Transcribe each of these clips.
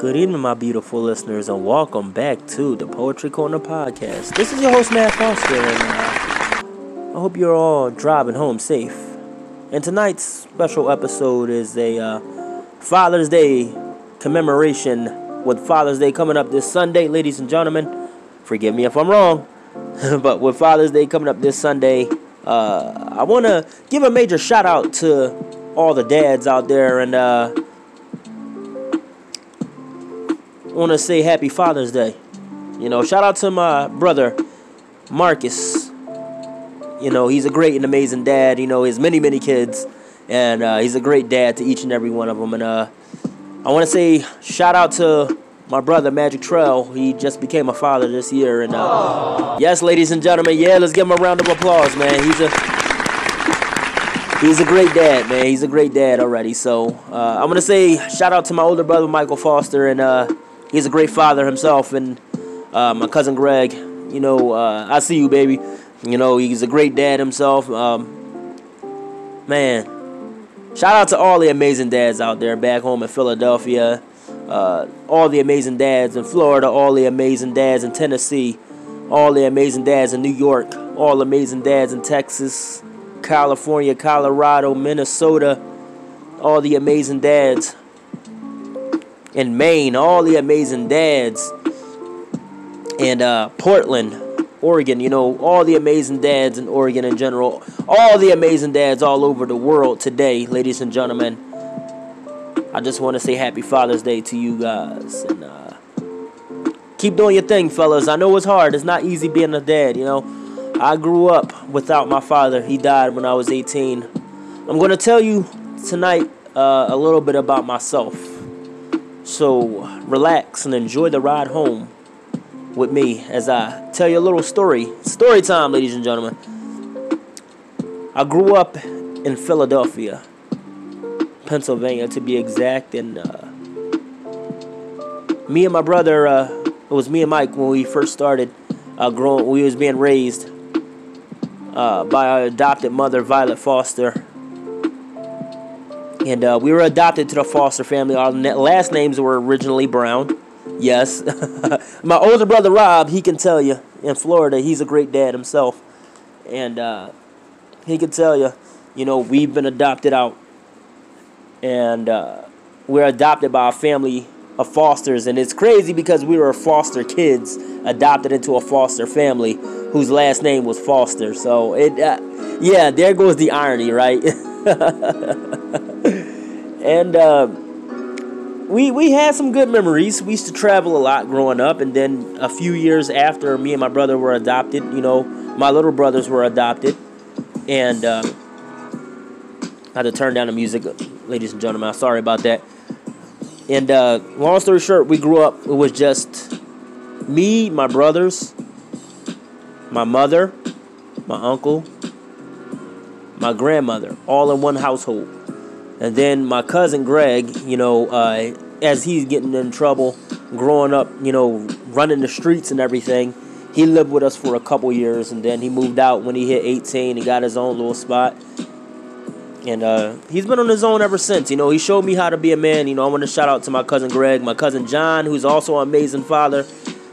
Good evening, my beautiful listeners, and welcome back to the Poetry Corner podcast. This is your host, Matt Foster, and uh, I hope you're all driving home safe. And tonight's special episode is a uh, Father's Day commemoration with Father's Day coming up this Sunday, ladies and gentlemen. Forgive me if I'm wrong, but with Father's Day coming up this Sunday, uh, I want to give a major shout out to all the dads out there and uh, want to say happy Father's Day. You know, shout out to my brother Marcus. You know, he's a great and amazing dad. You know, he has many, many kids, and uh, he's a great dad to each and every one of them. And uh, I want to say shout out to my brother Magic Trail. He just became a father this year, and uh, yes, ladies and gentlemen, yeah, let's give him a round of applause, man. He's a he's a great dad, man. He's a great dad already. So uh, I'm gonna say shout out to my older brother Michael Foster, and uh, he's a great father himself, and uh, my cousin Greg. You know, uh, I see you, baby. You know, he's a great dad himself. Um, man, shout out to all the amazing dads out there back home in Philadelphia. Uh, all the amazing dads in Florida, all the amazing dads in Tennessee, all the amazing dads in New York, all the amazing dads in Texas, California, Colorado, Minnesota, all the amazing dads in Maine, all the amazing dads and uh, Portland, Oregon, you know, all the amazing dads in Oregon in general, all the amazing dads all over the world today, ladies and gentlemen. I just want to say happy Father's Day to you guys. And uh, keep doing your thing, fellas. I know it's hard. It's not easy being a dad, you know. I grew up without my father. He died when I was 18. I'm going to tell you tonight uh, a little bit about myself. So relax and enjoy the ride home with me as I tell you a little story. Story time, ladies and gentlemen. I grew up in Philadelphia, Pennsylvania to be exact, and uh, me and my brother, uh, it was me and Mike when we first started uh, growing. We was being raised uh, by our adopted mother, Violet Foster. And uh, we were adopted to the Foster family. Our last names were originally Brown. Yes. My older brother, Rob, he can tell you in Florida, he's a great dad himself. And uh, he can tell you, you know, we've been adopted out. And uh, we're adopted by a family of fosters. And it's crazy because we were foster kids adopted into a foster family whose last name was Foster. So it, uh, yeah, there goes the irony, right? and uh, we we had some good memories. We used to travel a lot growing up, and then a few years after me and my brother were adopted, you know, my little brothers were adopted, and uh, I had to turn down the music, ladies and gentlemen. Sorry about that. And uh, long story short, we grew up. It was just me, my brothers, my mother, my uncle, my grandmother, all in one household. And then my cousin Greg, you know, uh, as he's getting in trouble, growing up, you know, running the streets and everything, he lived with us for a couple years, and then he moved out when he hit 18. He got his own little spot, and uh, he's been on his own ever since. You know, he showed me how to be a man. You know, I want to shout out to my cousin Greg, my cousin John, who's also an amazing father.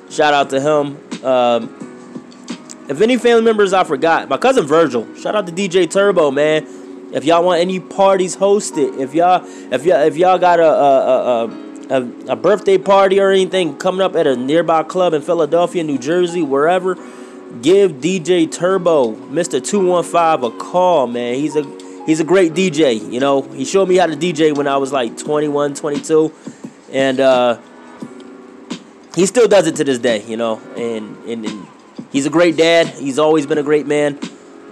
Shout out to him. Um, if any family members I forgot, my cousin Virgil. Shout out to DJ Turbo, man. If y'all want any parties hosted, if y'all if y'all if y'all got a a, a, a, a birthday party or anything coming up at a nearby club in Philadelphia, New Jersey, wherever, give DJ Turbo, Mr. 215 a call, man. He's a he's a great DJ, you know. He showed me how to DJ when I was like 21, 22 and uh he still does it to this day, you know. And and, and he's a great dad. He's always been a great man.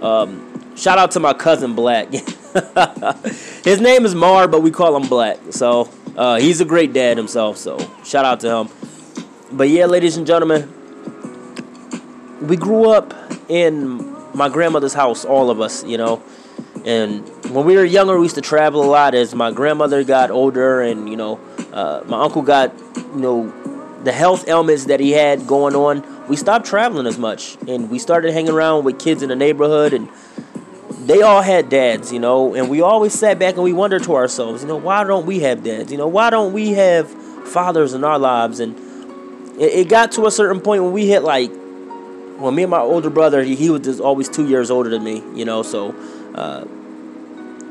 Um, Shout out to my cousin Black. His name is Mar, but we call him Black. So uh, he's a great dad himself. So shout out to him. But yeah, ladies and gentlemen, we grew up in my grandmother's house, all of us, you know. And when we were younger, we used to travel a lot. As my grandmother got older, and you know, uh, my uncle got, you know, the health ailments that he had going on, we stopped traveling as much, and we started hanging around with kids in the neighborhood and they all had dads, you know, and we always sat back and we wondered to ourselves, you know, why don't we have dads? You know, why don't we have fathers in our lives, and it, it got to a certain point when we hit like, well, me and my older brother, he, he was just always two years older than me, you know, so uh,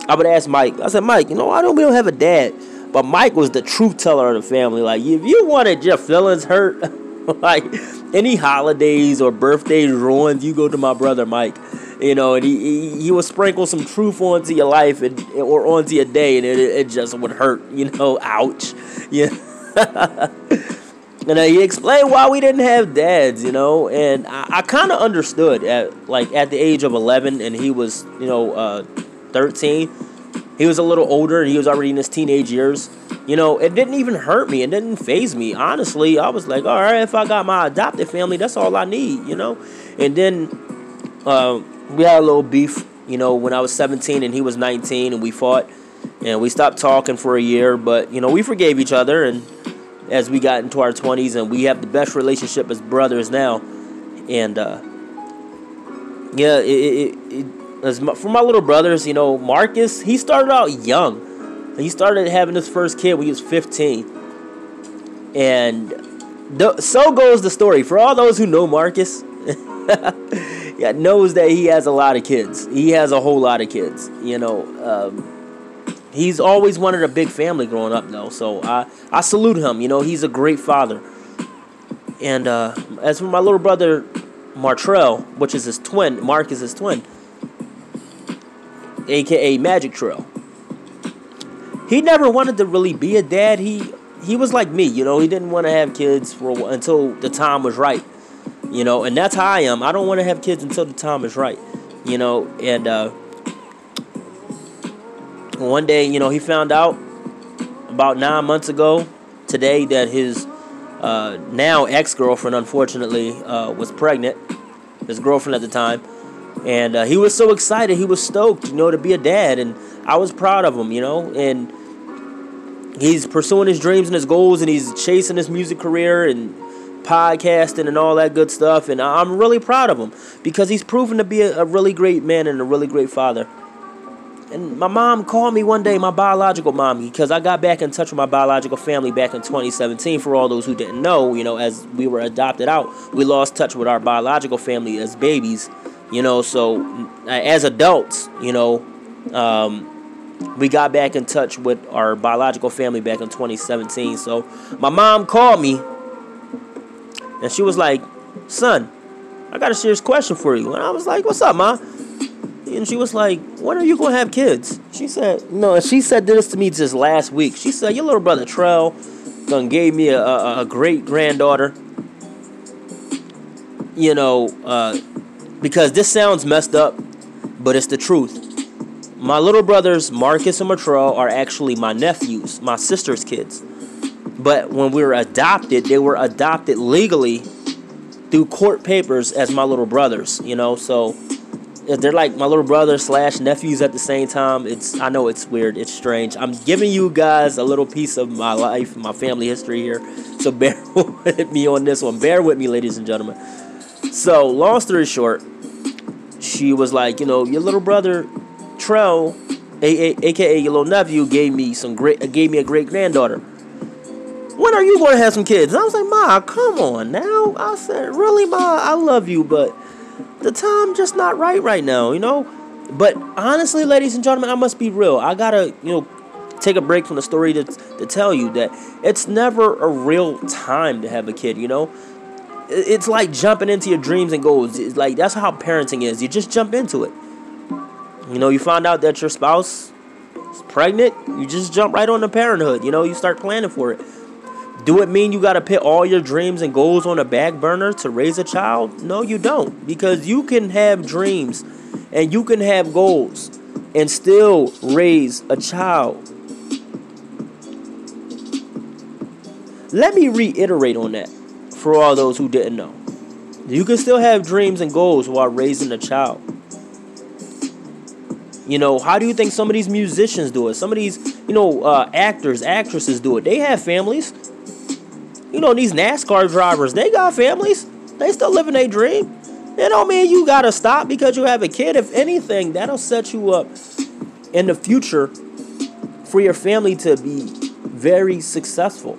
I would ask Mike. I said, Mike, you know, I don't we don't have a dad, but Mike was the truth teller of the family. Like, if you wanted your feelings hurt, like any holidays or birthdays ruined, you go to my brother Mike you know, and he, he, he would sprinkle some truth onto your life and or onto your day, and it, it just would hurt, you know, ouch, yeah. and uh, he explained why we didn't have dads, you know, and I, I kind of understood at like at the age of eleven, and he was, you know, uh, thirteen. He was a little older, and he was already in his teenage years. You know, it didn't even hurt me. It didn't phase me. Honestly, I was like, all right, if I got my adopted family, that's all I need, you know. And then uh, we had a little beef, you know, when I was 17 and he was 19, and we fought, and we stopped talking for a year. But you know, we forgave each other, and as we got into our 20s, and we have the best relationship as brothers now. And uh, yeah, it, it, it, as my, for my little brothers, you know, Marcus, he started out young. He started having his first kid when he was 15. And th- so goes the story. For all those who know Marcus, yeah, knows that he has a lot of kids. He has a whole lot of kids. You know, um, he's always wanted a big family growing up, though. So I I salute him. You know, he's a great father. And uh, as for my little brother Martrell, which is his twin, Mark is his twin, aka Magic Trail. He never wanted to really be a dad. He he was like me, you know. He didn't want to have kids for until the time was right you know, and that's how I am. I don't want to have kids until the time is right, you know, and uh, one day, you know, he found out about nine months ago today that his uh, now ex girlfriend, unfortunately, uh, was pregnant. His girlfriend at the time, and uh, he was so excited. He was stoked, you know, to be a dad, and I was proud of him, you know, and he's pursuing his dreams and his goals, and he's chasing his music career and podcasting and all that good stuff. And I'm really proud of him because he's proven to be a, a really great man and a really great father. And my mom called me one day, my biological mom, because I got back in touch with my biological family back in 2017. For all those who didn't know, you know, as we were adopted out, we lost touch with our biological family as babies, you know. So as adults, you know, um, we got back in touch with our biological family back in 2017. So my mom called me and she was like, son, I got a serious question for you. And I was like, what's up, ma? And she was like, when are you going to have kids? She said, no, she said this to me just last week. She said, your little brother Trell done gave me a, a, a great granddaughter. You know, uh, because this sounds messed up, but it's the truth. My little brothers, Marcus and Matrell, are actually my nephews, my sister's kids. But when we were adopted, they were adopted legally through court papers as my little brothers, you know. So they're like my little brother slash nephews at the same time. It's I know it's weird, it's strange. I'm giving you guys a little piece of my life, my family history here. So bear with me on this one. Bear with me, ladies and gentlemen. So long story short, she was like, you know, your little brother Trell, aka your little nephew, gave me some great, gave me a great granddaughter when are you going to have some kids? And I was like, Ma, come on now. I said, really, Ma, I love you, but the time just not right right now, you know? But honestly, ladies and gentlemen, I must be real. I got to, you know, take a break from the story to, to tell you that it's never a real time to have a kid, you know? It's like jumping into your dreams and goals. It's like that's how parenting is. You just jump into it. You know, you find out that your spouse is pregnant, you just jump right on the parenthood. You know, you start planning for it. Do it mean you got to put all your dreams and goals on a back burner to raise a child? No, you don't. Because you can have dreams and you can have goals and still raise a child. Let me reiterate on that for all those who didn't know. You can still have dreams and goals while raising a child. You know, how do you think some of these musicians do it? Some of these, you know, uh, actors, actresses do it. They have families. You know, these NASCAR drivers, they got families. They still living their dream. It don't mean you gotta stop because you have a kid. If anything, that'll set you up in the future for your family to be very successful.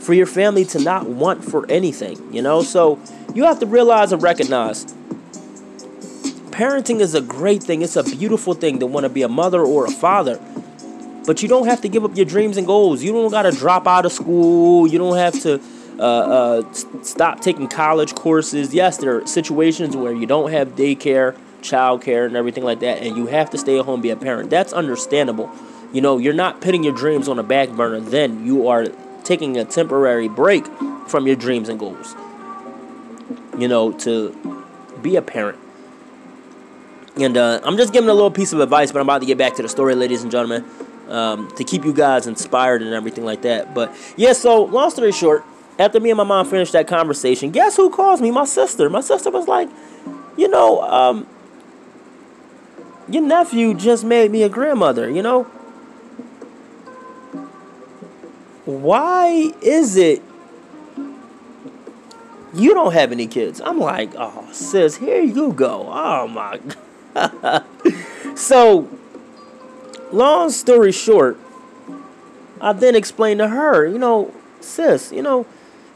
for your family to not want for anything, you know? So you have to realize and recognize parenting is a great thing. It's a beautiful thing to want to be a mother or a father. But you don't have to give up your dreams and goals. You don't got to drop out of school. You don't have to uh, uh, stop taking college courses. Yes, there are situations where you don't have daycare, childcare, and everything like that, and you have to stay at home be a parent. That's understandable. You know, you're not putting your dreams on a back burner. Then you are taking a temporary break from your dreams and goals. You know, to be a parent. And uh, I'm just giving a little piece of advice, but I'm about to get back to the story, ladies and gentlemen, um, to keep you guys inspired and everything like that. But yeah, so long story short, after me and my mom finished that conversation, guess who calls me? My sister. My sister was like, you know, um, your nephew just made me a grandmother, you know? Why is it you don't have any kids? I'm like, oh, sis, here you go. Oh, my God. so, long story short, I then explained to her, you know, sis, you know,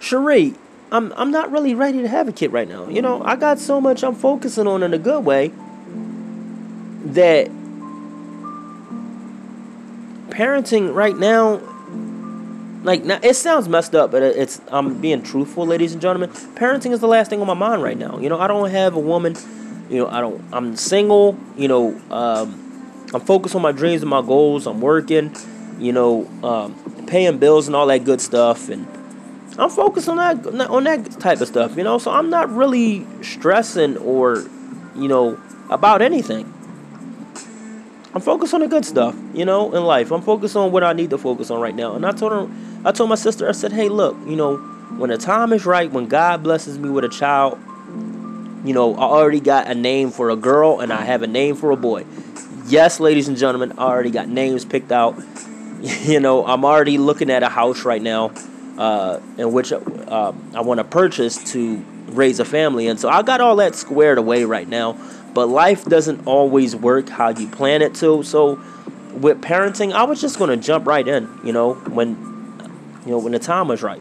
Cherie, I'm I'm not really ready to have a kid right now. You know, I got so much I'm focusing on in a good way that parenting right now like now it sounds messed up but it's i'm being truthful ladies and gentlemen parenting is the last thing on my mind right now you know i don't have a woman you know i don't i'm single you know um, i'm focused on my dreams and my goals i'm working you know um, paying bills and all that good stuff and i'm focused on that on that type of stuff you know so i'm not really stressing or you know about anything I'm focused on the good stuff, you know, in life. I'm focused on what I need to focus on right now. And I told her, I told my sister, I said, hey, look, you know, when the time is right, when God blesses me with a child, you know, I already got a name for a girl and I have a name for a boy. Yes, ladies and gentlemen, I already got names picked out. you know, I'm already looking at a house right now uh, in which uh, I want to purchase to raise a family. And so I got all that squared away right now. But life doesn't always work how you plan it to. So with parenting, I was just gonna jump right in, you know, when you know, when the time was right.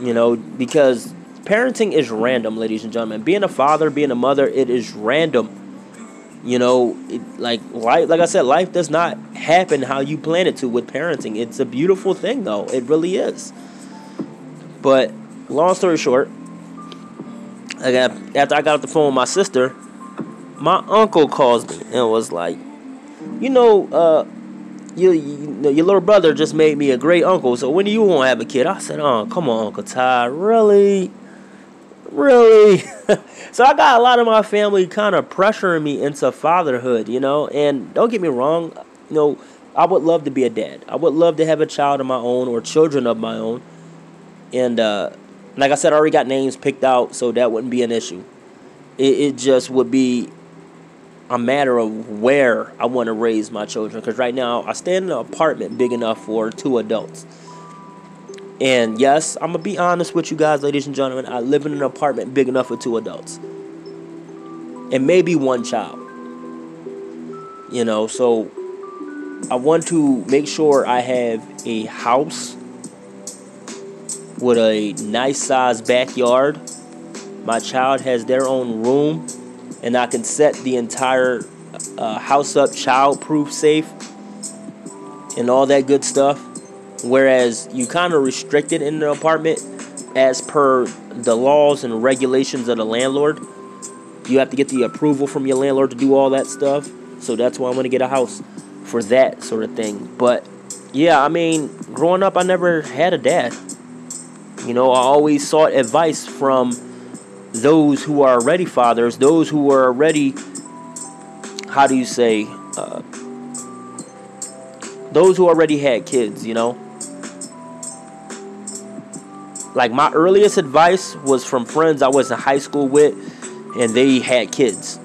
You know, because parenting is random, ladies and gentlemen. Being a father, being a mother, it is random. You know, it, like life, like I said, life does not happen how you plan it to with parenting. It's a beautiful thing, though. It really is. But long story short, I got after I got off the phone with my sister, my uncle calls me and was like, you know, uh, you, you your little brother just made me a great uncle. So when do you want to have a kid? I said, oh, come on, Uncle Ty, really, really. so I got a lot of my family kind of pressuring me into fatherhood, you know. And don't get me wrong, you know, I would love to be a dad. I would love to have a child of my own or children of my own. And uh, like I said, I already got names picked out, so that wouldn't be an issue. It, it just would be a matter of where I want to raise my children. Because right now, I stay in an apartment big enough for two adults. And yes, I'm to be honest with you guys, ladies and gentlemen. I live in an apartment big enough for two adults. And maybe one child. You know, so I want to make sure I have a house with a nice sized backyard. My child has their own room, and I can set the entire uh, house up child proof safe and all that good stuff. Whereas you kind of restricted in the apartment as per the laws and regulations of the landlord. You have to get the approval from your landlord to do all that stuff. So that's why I'm to get a house for that sort of thing. But yeah, I mean, growing up, I never had a dad. You know, I always sought advice from those who are already fathers, those who are already, how do you say, uh, those who already had kids, you know? Like my earliest advice was from friends I was in high school with, and they had kids.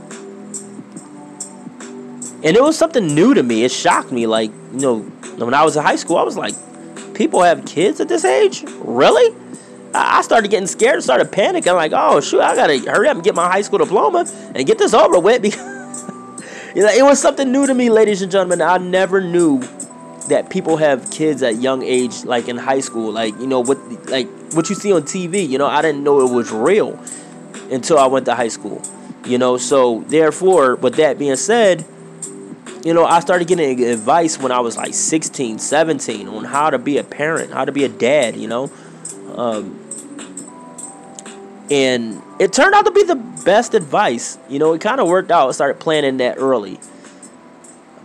And it was something new to me. It shocked me. Like, you know, when I was in high school, I was like, people have kids at this age? Really? I started getting scared, started panicking. like, oh shoot, I gotta hurry up and get my high school diploma and get this over with because you know it was something new to me, ladies and gentlemen. I never knew that people have kids at young age, like in high school, like you know what, like what you see on TV. You know, I didn't know it was real until I went to high school. You know, so therefore, with that being said, you know, I started getting advice when I was like 16, 17 on how to be a parent, how to be a dad, you know. Um, and it turned out to be the best advice. You know, it kind of worked out. I started planning that early.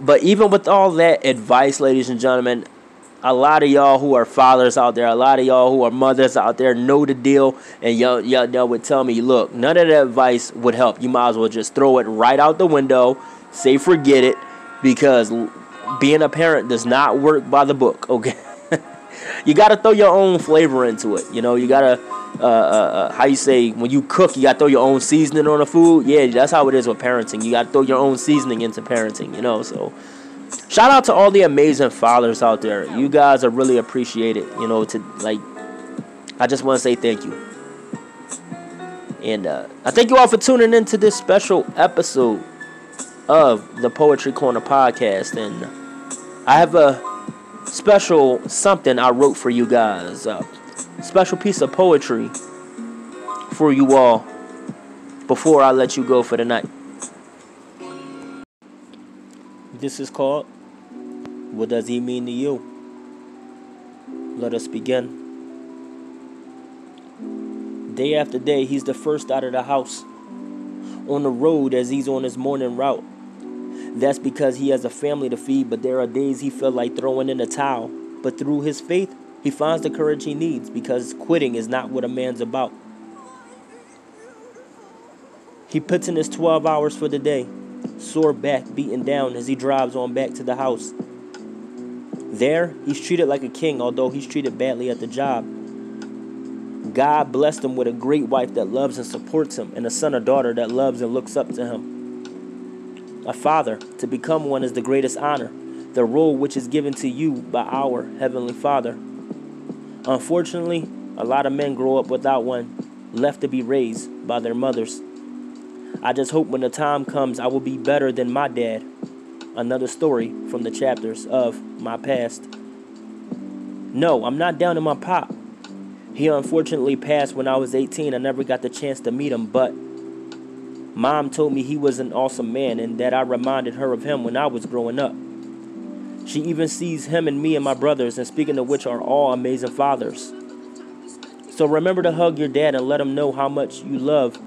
But even with all that advice, ladies and gentlemen, a lot of y'all who are fathers out there, a lot of y'all who are mothers out there know the deal, and y'all, y'all, y'all would tell me, look, none of that advice would help. You might as well just throw it right out the window, say forget it, because being a parent does not work by the book, okay? You got to throw your own flavor into it. You know, you got to, uh, uh, uh, how you say, when you cook, you got to throw your own seasoning on the food. Yeah, that's how it is with parenting. You got to throw your own seasoning into parenting, you know, so. Shout out to all the amazing fathers out there. You guys are really appreciated, you know, to, like, I just want to say thank you. And uh, I thank you all for tuning in to this special episode of the Poetry Corner podcast. And I have a special something I wrote for you guys. A special piece of poetry for you all before I let you go for the night. This is called What Does He Mean to You? Let us begin. Day after day, he's the first out of the house. On the road as he's on his morning route. That's because he has a family to feed, but there are days he felt like throwing in the towel. But through his faith, he finds the courage he needs because quitting is not what a man's about. He puts in his 12 hours for the day, sore back beaten down as he drives on back to the house. There, he's treated like a king, although he's treated badly at the job. God blessed him with a great wife that loves and supports him, and a son or daughter that loves and looks up to him a father. To become one is the greatest honor, the role which is given to you by our Heavenly Father. Unfortunately, a lot of men grow up without one, left to be raised by their mothers. I just hope when the time comes, I will be better than my dad. Another story from the chapters of my past. No, I'm not down to my pop. He unfortunately passed when I was 18. I never got the chance to meet him, but Mom told me he was an awesome man and that I reminded her of him when I was growing up. She even sees him and me and my brothers, and speaking of which, are all amazing fathers. So remember to hug your dad and let him know how much you love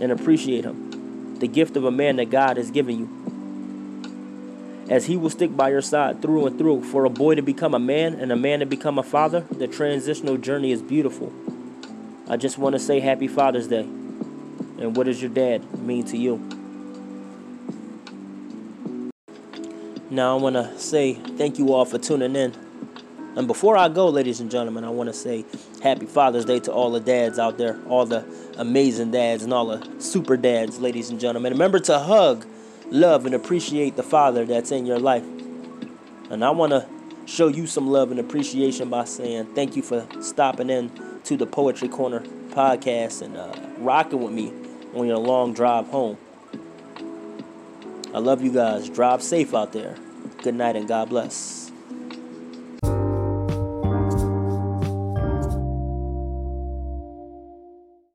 and appreciate him, the gift of a man that God has given you. As he will stick by your side through and through. For a boy to become a man and a man to become a father, the transitional journey is beautiful. I just want to say Happy Father's Day. And what does your dad mean to you? Now, I want to say thank you all for tuning in. And before I go, ladies and gentlemen, I want to say happy Father's Day to all the dads out there, all the amazing dads and all the super dads, ladies and gentlemen. Remember to hug, love, and appreciate the father that's in your life. And I want to show you some love and appreciation by saying thank you for stopping in to the Poetry Corner podcast and uh, rocking with me on your long drive home. I love you guys. Drive safe out there. Good night and God bless.